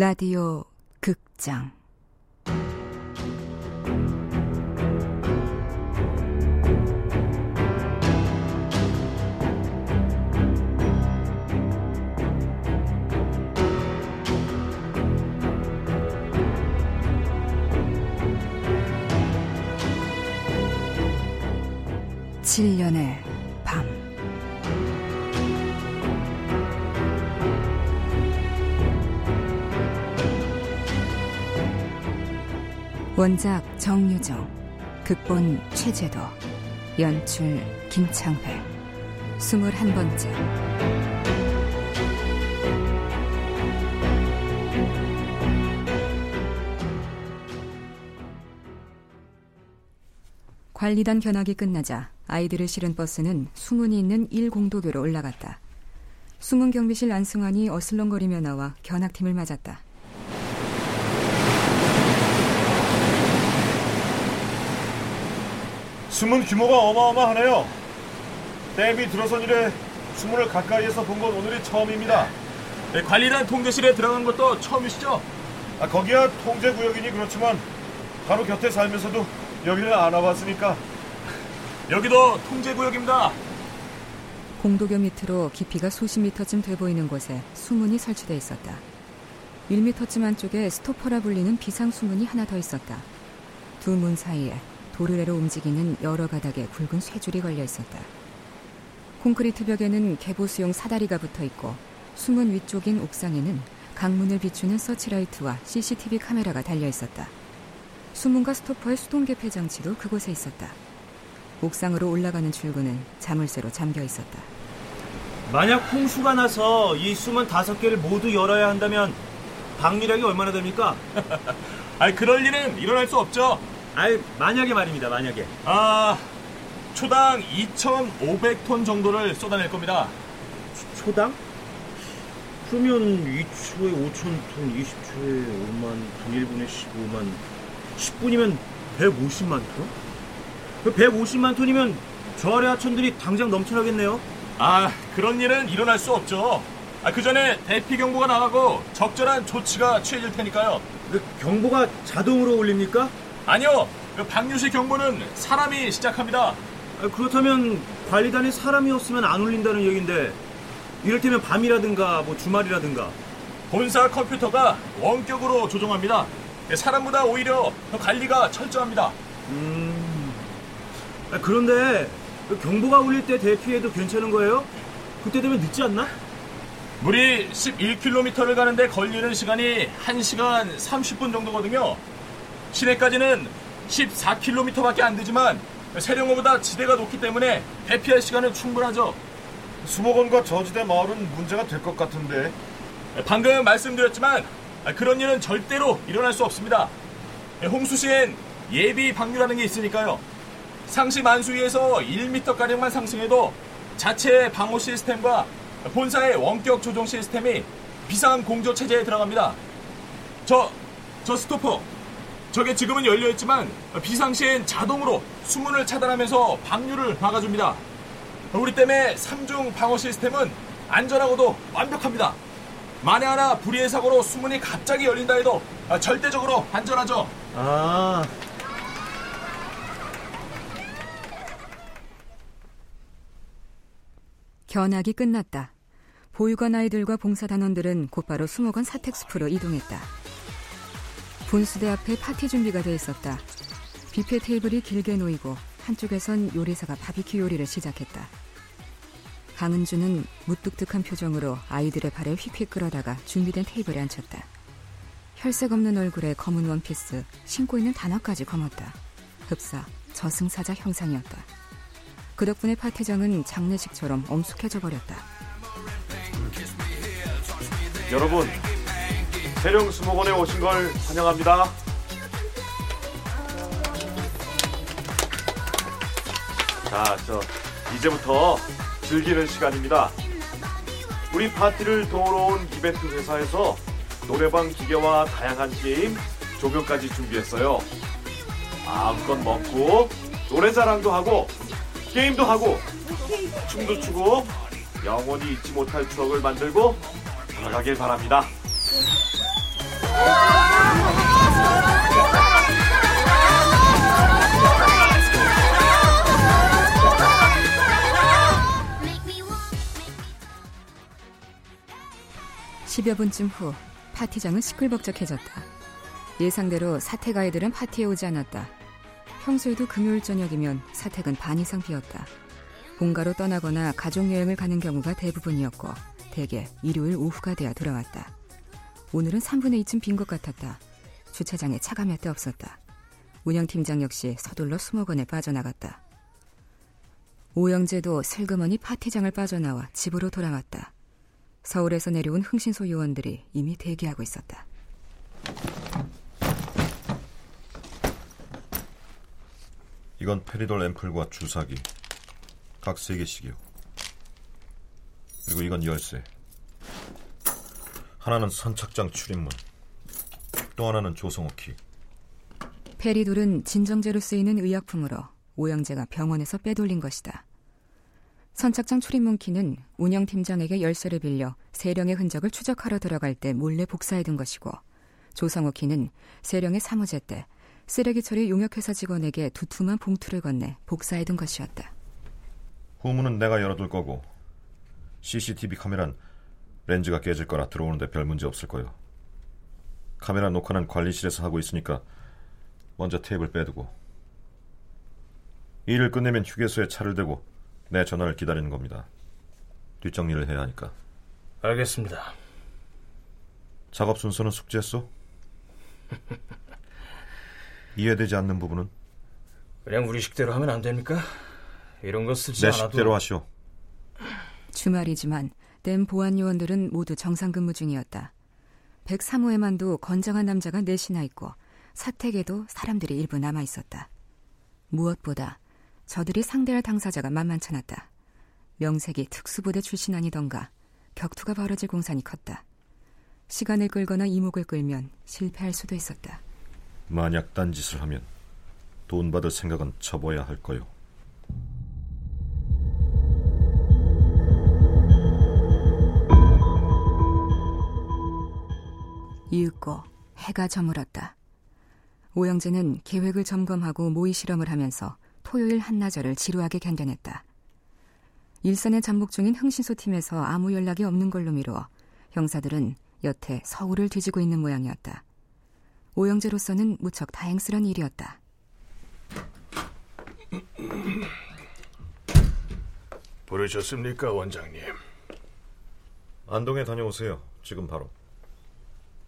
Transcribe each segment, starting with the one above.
라디오 극장. 칠년의 원작 정유정, 극본 최재도, 연출 김창회, 스물한 번째. 관리단 견학이 끝나자 아이들을 실은 버스는 수문이 있는 1공도교로 올라갔다. 수문 경비실 안승환이 어슬렁거리며 나와 견학팀을 맞았다. 수문 규모가 어마어마하네요. 댐이 들어선 이래 수문을 가까이에서 본 건 오늘이 처음입니다. 네, 관리단 통제실에 들어간 것도 처음이시죠? 아, 거기야 통제 구역이니 그렇지만 바로 곁에 살면서도 여기를 안 와봤으니까 여기도 통제 구역입니다. 공도교 밑으로 깊이가 수십 미터쯤 돼 보이는 곳에 수문이 설치돼 있었다. 1미터쯤 안쪽에 스토퍼라 불리는 비상 수문이 하나 더 있었다. 두 문 사이에 도르래로 움직이는 여러 가닥의 굵은 쇠줄이 걸려 있었다. 콘크리트 벽에는 개보수용 사다리가 붙어 있고 수문 위쪽인 옥상에는 강문을 비추는 서치라이트와 CCTV 카메라가 달려 있었다. 수문과 스토퍼의 수동 개폐 장치도 그곳에 있었다. 옥상으로 올라가는 출구는 자물쇠로 잠겨 있었다. 만약 홍수가 나서 이 수문 다섯 개를 모두 열어야 한다면 방류량이 얼마나 됩니까? 아니 그럴 일은 일어날 수 없죠. 아이 만약에 말입니다. 만약에. 아 초당 2,500톤 정도를 쏟아낼 겁니다. 초, 당 그러면 2초에 5천 톤, 20초에 5만 톤, 1분에 15만, 10분이면 150만 톤? 그 150만 톤이면 저 아래 하천들이 당장 넘쳐나겠네요. 아 그런 일은 일어날 수 없죠. 아, 그 전에 대피 경보가 나가고 적절한 조치가 취해질 테니까요. 그 경보가 자동으로 울립니까? 아니요. 그 방류시 경보는 사람이 시작합니다. 아, 그렇다면 관리단에 사람이 없으면 안 울린다는 얘기인데 이를테면 밤이라든가 뭐 주말이라든가 본사 컴퓨터가 원격으로 조정합니다. 사람보다 오히려 더 관리가 철저합니다. 음. 아, 그런데 그 경보가 울릴 때 대피해도 괜찮은 거예요? 그때 되면 늦지 않나? 물이 11km를 가는데 걸리는 시간이 1시간 30분 정도거든요. 시내까지는 14km밖에 안 되지만 세령호보다 지대가 높기 때문에 대피할 시간은 충분하죠. 수목원과 저지대 마을은 문제가 될 것 같은데 방금 말씀드렸지만 그런 일은 절대로 일어날 수 없습니다. 홍수 시엔 예비 방류라는 게 있으니까요. 상시 만수위에서 1m가량만 상승해도 자체 방호 시스템과 본사의 원격 조정 시스템이 비상 공조 체제에 들어갑니다. 저, 저 스토퍼. 저게 지금은 열려있지만 비상시엔 자동으로 수문을 차단하면서 방류를 막아줍니다. 우리 때문에 3중 방어 시스템은 안전하고도 완벽합니다. 만에 하나 불의의 사고로 수문이 갑자기 열린다 해도 절대적으로 안전하죠. 아. 견학이 끝났다. 보육원 아이들과 봉사단원들은 곧바로 수목원 사택숲으로 이동했다. 분수대 앞에 파티 준비가 돼 있었다. 뷔페 테이블이 길게 놓이고 한쪽에선 요리사가 바비큐 요리를 시작했다. 강은주는 무뚝뚝한 표정으로 아이들의 발을 휙휙 끌어다가 준비된 테이블에 앉혔다. 혈색 없는 얼굴에 검은 원피스, 신고 있는 단화까지 검었다. 흡사, 저승사자 형상이었다. 그 덕분에 파티장은 장례식처럼 엄숙해져 버렸다. 여러분 세령 수목원에 오신 걸 환영합니다. 자, 저 이제부터 즐기는 시간입니다. 우리 파티를 도우러 온 이벤트 회사에서 노래방 기계와 다양한 게임, 조명까지 준비했어요. 마음껏 먹고 노래 자랑도 하고 게임도 하고 춤도 추고 영원히 잊지 못할 추억을 만들고 돌아가길 바랍니다. 10여 분쯤 후 파티장은 시끌벅적해졌다. 예상대로 사택 아이들은 파티에 오지 않았다. 평소에도 금요일 저녁이면 사택은 반 이상 비었다. 본가로 떠나거나 가족여행을 가는 경우가 대부분이었고 대개 일요일 오후가 돼야 돌아왔다. 오늘은 3분의 2쯤 빈 것 같았다. 주차장에 차가 몇 대 없었다. 운영팀장 역시 서둘러 수목원에 빠져나갔다. 오영재도 슬그머니 파티장을 빠져나와 집으로 돌아왔다. 서울에서 내려온 흥신소 요원들이 이미 대기하고 있었다. 이건 페리돌 앰플과 주사기 각 3개씩이요. 그리고 이건 열쇠. 하나는 선착장 출입문. 또 하나는 조성호 키. 페리돌은 진정제로 쓰이는 의약품으로 오영재가 병원에서 빼돌린 것이다. 선착장 출입문 키는 운영팀장에게 열쇠를 빌려 세령의 흔적을 추적하러 들어갈 때 몰래 복사해둔 것이고 조성호 키는 세령의 사무제 때 쓰레기 처리 용역회사 직원에게 두툼한 봉투를 건네 복사해둔 것이었다. 후문은 내가 열어둘 거고 CCTV 카메라는 렌즈가 깨질 거라 들어오는데 별 문제 없을 거요. 카메라 녹화는 관리실에서 하고 있으니까 먼저 테이프를 빼두고 일을 끝내면 휴게소에 차를 대고 내 전화를 기다리는 겁니다. 뒷정리를 해야 하니까. 알겠습니다. 작업 순서는 숙제했어? 이해되지 않는 부분은? 그냥 우리 식대로 하면 안 됩니까? 이런 거 쓰지 내 않아도 식대로 하시오. 주말이지만 댐 보안 요원들은 모두 정상 근무 중이었다. 103호에만도 건장한 남자가 넷이나 있고 사택에도 사람들이 일부 남아 있었다. 무엇보다 저들이 상대할 당사자가 만만찮았다. 명색이 특수부대 출신 아니던가 격투가 벌어질 공산이 컸다. 시간을 끌거나 이목을 끌면 실패할 수도 있었다. 만약 딴짓을 하면 돈 받을 생각은 접어야 할 거요. 이윽고 해가 저물었다. 오영재는 계획을 점검하고 모의 실험을 하면서 토요일 한나절을 지루하게 견뎌냈다. 일산에 잠복 중인 흥신소 팀에서 아무 연락이 없는 걸로 미루어 형사들은 여태 서울을 뒤지고 있는 모양이었다. 오영재로서는 무척 다행스런 일이었다. 부르셨습니까, 원장님? 안동에 다녀오세요. 지금 바로.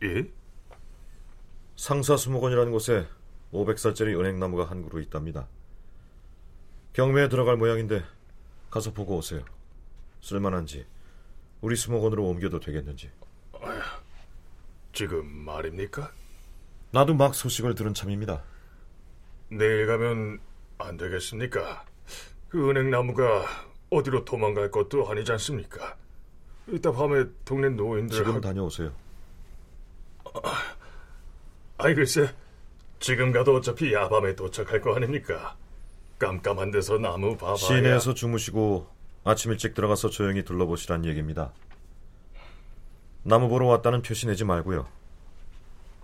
예? 상사수목원이라는 곳에 500살짜리 은행나무가 한 그루 있답니다. 경매에 들어갈 모양인데 가서 보고 오세요. 쓸만한지 우리 수목원으로 옮겨도 되겠는지. 지금 말입니까? 나도 막 소식을 들은 참입니다. 내일 가면 안 되겠습니까? 그 은행나무가 어디로 도망갈 것도 아니지 않습니까? 이따 밤에 동네 노인들 지금 하- 다녀오세요. 아이 글쎄 지금 가도 어차피 야밤에 도착할 거 아닙니까? 깜깜한 데서 나무 봐봐야 시내에서 주무시고 아침 일찍 들어가서 조용히 둘러보시란 얘기입니다. 나무 보러 왔다는 표시 내지 말고요.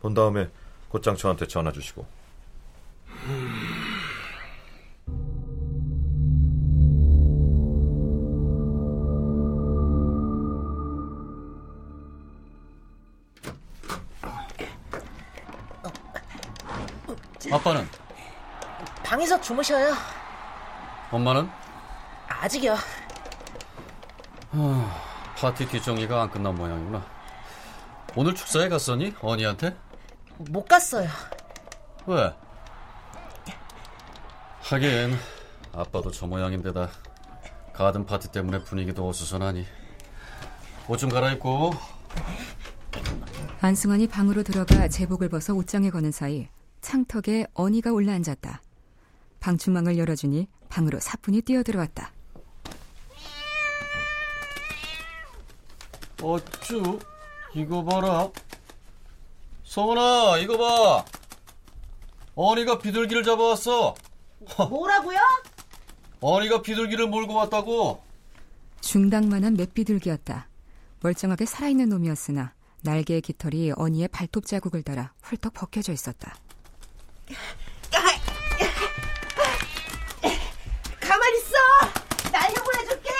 본 다음에 곧장 저한테 전화 주시고. 아빠는? 방에서 주무셔요. 엄마는? 아직이요. 파티 뒷정리가 안 끝난 모양이구나. 오늘 축사에 갔었니? 언니한테? 못 갔어요. 왜? 하긴 아빠도 저 모양인데다 가든 파티 때문에 분위기도 어수선하니 옷 좀 갈아입고 안승환이 방으로 들어가 제복을 벗어 옷장에 거는 사이 창턱에 어니가 올라앉았다. 방충망을 열어주니 방으로 사뿐히 뛰어들어왔다. 어쭈 이거 봐라 성은아 이거 봐 언니가 비둘기를 잡아왔어 뭐라고요? 언니가 비둘기를 몰고 왔다고 중당만한 맷비둘기였다. 멀쩡하게 살아있는 놈이었으나 날개의 깃털이 언니의 발톱 자국을 따라 훌떡 벗겨져 있었다. 가만 있어. 날려보내줄게.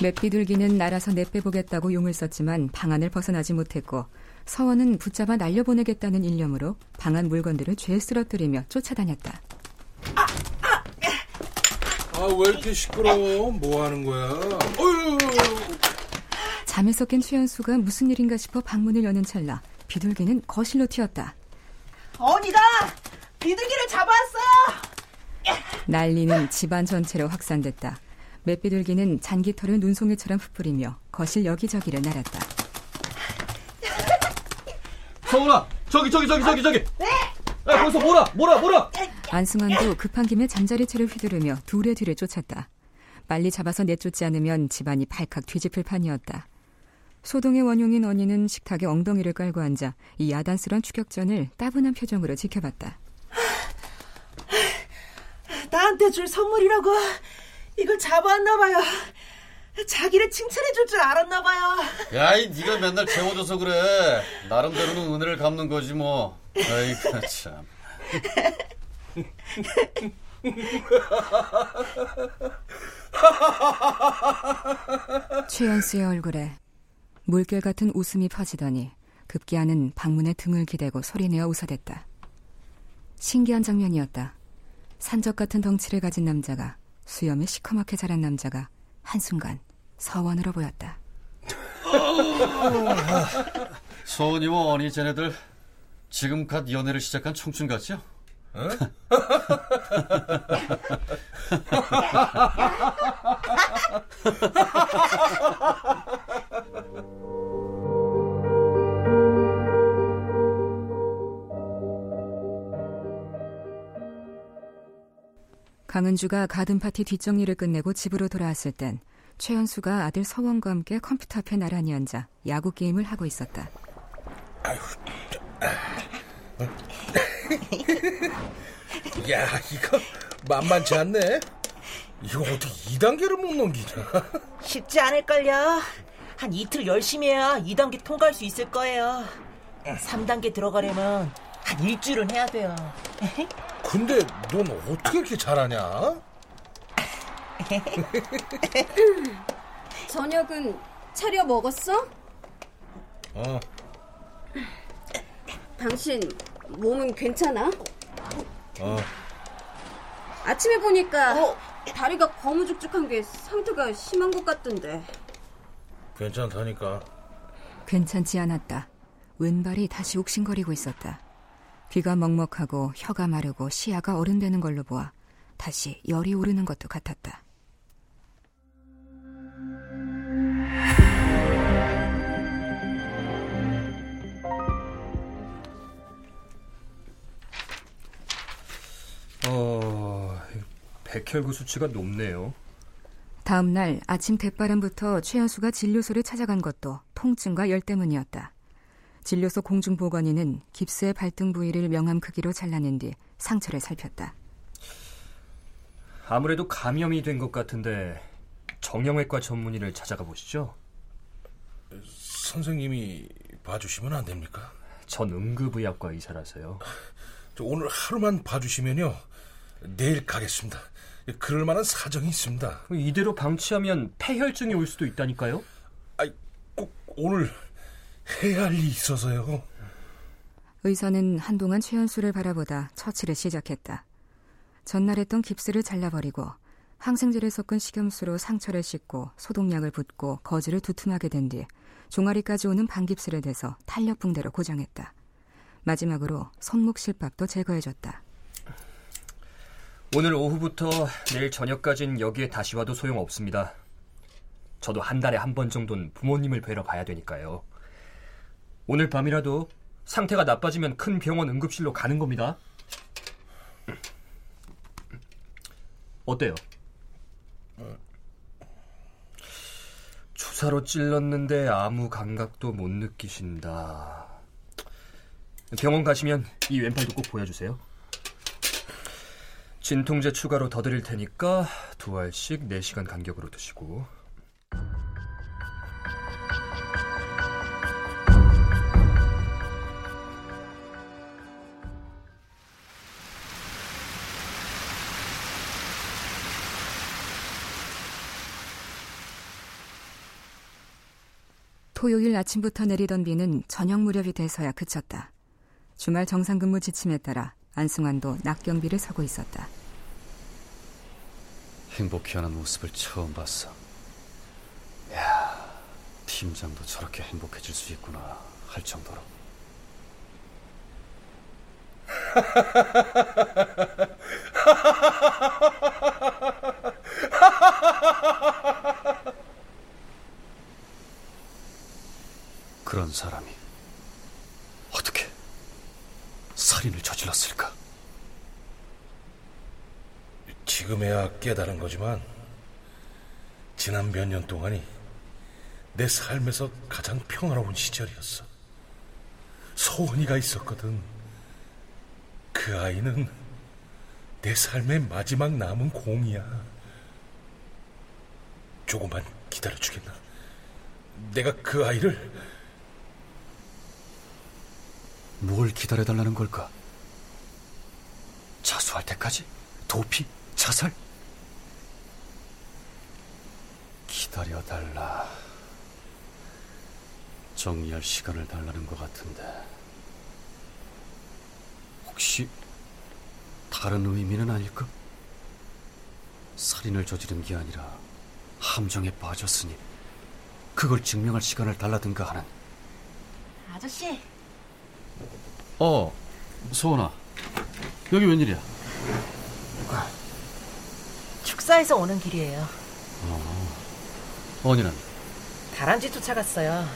맷비둘기는 날아서 내빼보겠다고 용을 썼지만 방안을 벗어나지 못했고 서원은 붙잡아 날려보내겠다는 일념으로 방안 물건들을 죄 쓰러뜨리며 쫓아다녔다. 아왜 이렇게 시끄러워? 뭐 하는 거야? 어휴. 잠에서 깬 최연수가 무슨 일인가 싶어 방문을 여는 찰나 비둘기는 거실로 튀었다. 언니다. 비둘기를 잡아왔어요. 난리는 집안 전체로 확산됐다. 맷비둘기는 잔기털을 눈송이처럼 흩뿌리며 거실 여기저기를 날았다. 서훈아, 저기 저기 저기 저기 저기. 네. 야, 거기서 뭐라 뭐라 뭐라. 안승환도 급한 김에 잠자리채를 휘두르며 둘의 뒤를 쫓았다. 빨리 잡아서 내쫓지 않으면 집안이 발칵 뒤집힐 판이었다. 소동의 원흉인 언니는 식탁에 엉덩이를 깔고 앉아 이 야단스런 추격전을 따분한 표정으로 지켜봤다. 나한테 줄 선물이라고 이걸 잡아왔나 봐요. 자기를 칭찬해 줄 줄 알았나 봐요. 야 이 네가 맨날 재워줘서 그래. 나름대로는 은혜를 갚는 거지 뭐. 아이고 참. 최연수의 얼굴에 물결 같은 웃음이 퍼지더니 급기야는 방문에 등을 기대고 소리내어 웃어댔다. 신기한 장면이었다. 산적 같은 덩치를 가진 남자가 수염이 시커멓게 자란 남자가 한순간 서원으로 보였다. 소은이와 언니 쟤네들 지금 갓 연애를 시작한 청춘 같죠? 강은주가 가든 파티 뒷정리를 끝내고 집으로 돌아왔을 땐 최연수가 아들 서원과 함께 컴퓨터 앞에 나란히 앉아 야구 게임을 하고 있었다. 야, 이거 만만치 않네. 이거 어떻게 2단계를 못 넘기냐? 쉽지 않을걸요. 한 이틀 열심히 해야 2단계 통과할 수 있을 거예요. 3단계 들어가려면 한 일주일은 해야 돼요. 근데 넌 어떻게 이렇게 잘하냐? 저녁은 차려 먹었어? 어, 당신 몸은 괜찮아? 어. 아침에 보니까 어? 다리가 거무죽죽한 게 상태가 심한 것 같던데. 괜찮다니까. 괜찮지 않았다. 왼발이 다시 욱신거리고 있었다. 귀가 먹먹하고 혀가 마르고 시야가 어른되는 걸로 보아 다시 열이 오르는 것도 같았다. 어, 백혈구 수치가 높네요. 다음 날 아침 대바람부터 최연수가 진료소를 찾아간 것도 통증과 열 때문이었다. 진료소 공중보건의는 깁스의 발등 부위를 명암 크기로 잘라낸 뒤 상처를 살폈다. 아무래도 감염이 된 것 같은데 정형외과 전문의를 찾아가 보시죠. 선생님이 봐주시면 안 됩니까? 전 응급의학과 의사라서요. 저 오늘 하루만 봐주시면요. 내일 가겠습니다. 그럴 만한 사정이 있습니다. 이대로 방치하면 폐혈증이 올 수도 있다니까요. 아이, 꼭 오늘 해야 할 일이 있어서요. 의사는 한동안 최연수를 바라보다 처치를 시작했다. 전날 했던 깁스를 잘라버리고 항생제를 섞은 식염수로 상처를 씻고 소독약을 붓고 거즈를 두툼하게 된 뒤 종아리까지 오는 반깁스를 대서 탄력 붕대로 고정했다. 마지막으로 손목 실밥도 제거해줬다. 오늘 오후부터 내일 저녁까진 여기에 다시 와도 소용없습니다. 저도 한 달에 한 번 정도는 부모님을 뵈러 가야 되니까요. 오늘 밤이라도 상태가 나빠지면 큰 병원 응급실로 가는 겁니다. 어때요? 주사로 찔렀는데 아무 감각도 못 느끼신다. 병원 가시면 이 왼팔도 꼭 보여주세요. 진통제 추가로 더 드릴 테니까 두 알씩 4시간 간격으로 드시고 토요일 아침부터 내리던 비는 저녁 무렵이 돼서야 그쳤다. 주말 정상근무 지침에 따라 안승환도 낙경비를 서고 있었다. 행복해 하는 모습을 처음 봤어. 야, 팀장도 저렇게 행복해질 수 있구나 할 정도로. 그런 사람이 어떻게 살인을 저질렀을까? 지금에야 깨달은 거지만 지난 몇 년 동안이 내 삶에서 가장 평화로운 시절이었어. 소은이가 있었거든. 그 아이는 내 삶의 마지막 남은 공이야. 조금만 기다려주겠나? 내가 그 아이를 뭘 기다려달라는 걸까? 자수할 때까지? 도피? 자살? 기다려달라. 정리할 시간을 달라는 것 같은데. 혹시 다른 의미는 아닐까? 살인을 저지른 게 아니라 함정에 빠졌으니 그걸 증명할 시간을 달라든가 하는. 아저씨. 어, 소원아. 여기 웬일이야? 축사에서 오는 길이에요. 어, 언니는? 다람쥐 쫓아갔어요.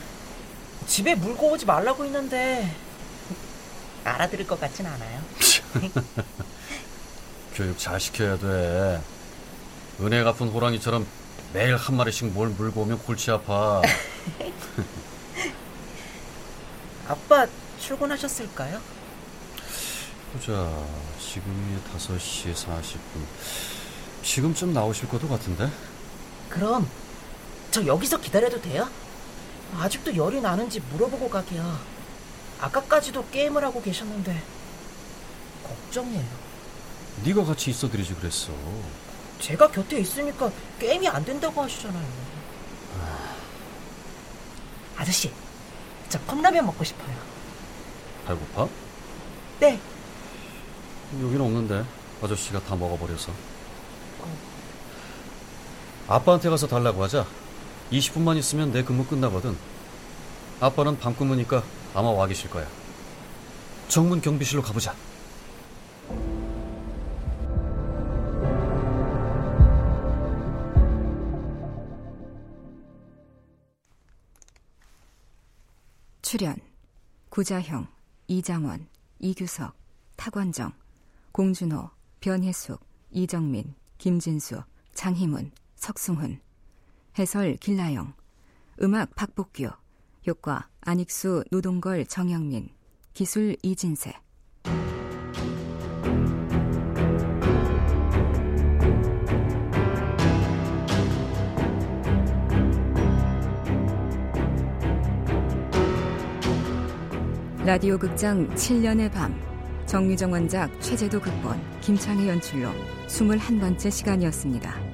집에 물고 오지 말라고 했는데 알아들을 것 같진 않아요. 교육 잘 시켜야 돼. 은혜 갚은 호랑이처럼 매일 한 마리씩 뭘 물고 오면 골치 아파. 아빠 출근하셨을까요? 보자. 지금이 5시 40분. 지금쯤 나오실 것도 같은데? 그럼 저 여기서 기다려도 돼요? 아직도 열이 나는지 물어보고 가게요. 아까까지도 게임을 하고 계셨는데 걱정이에요. 네가 같이 있어드리지 그랬어. 제가 곁에 있으니까 게임이 안 된다고 하시잖아요. 아저씨, 저 컵라면 먹고 싶어요. 배고파? 네. 여기는 없는데 아저씨가 다 먹어버려서. 아빠한테 가서 달라고 하자. 20분만 있으면 내 근무 끝나거든. 아빠는 밤 근무니까 아마 와 계실 거야. 정문 경비실로 가보자. 출연 구자형, 이장원, 이규석, 타관정, 공준호, 변혜숙, 이정민, 김진수, 장희문, 석승훈. 해설 길라영. 음악 박복규. 효과 안익수, 노동걸, 정영민. 기술 이진세 라디오 극장 7년의 밤 정유정 원작 최재도 극본 김창희 연출로 21번째 시간이었습니다.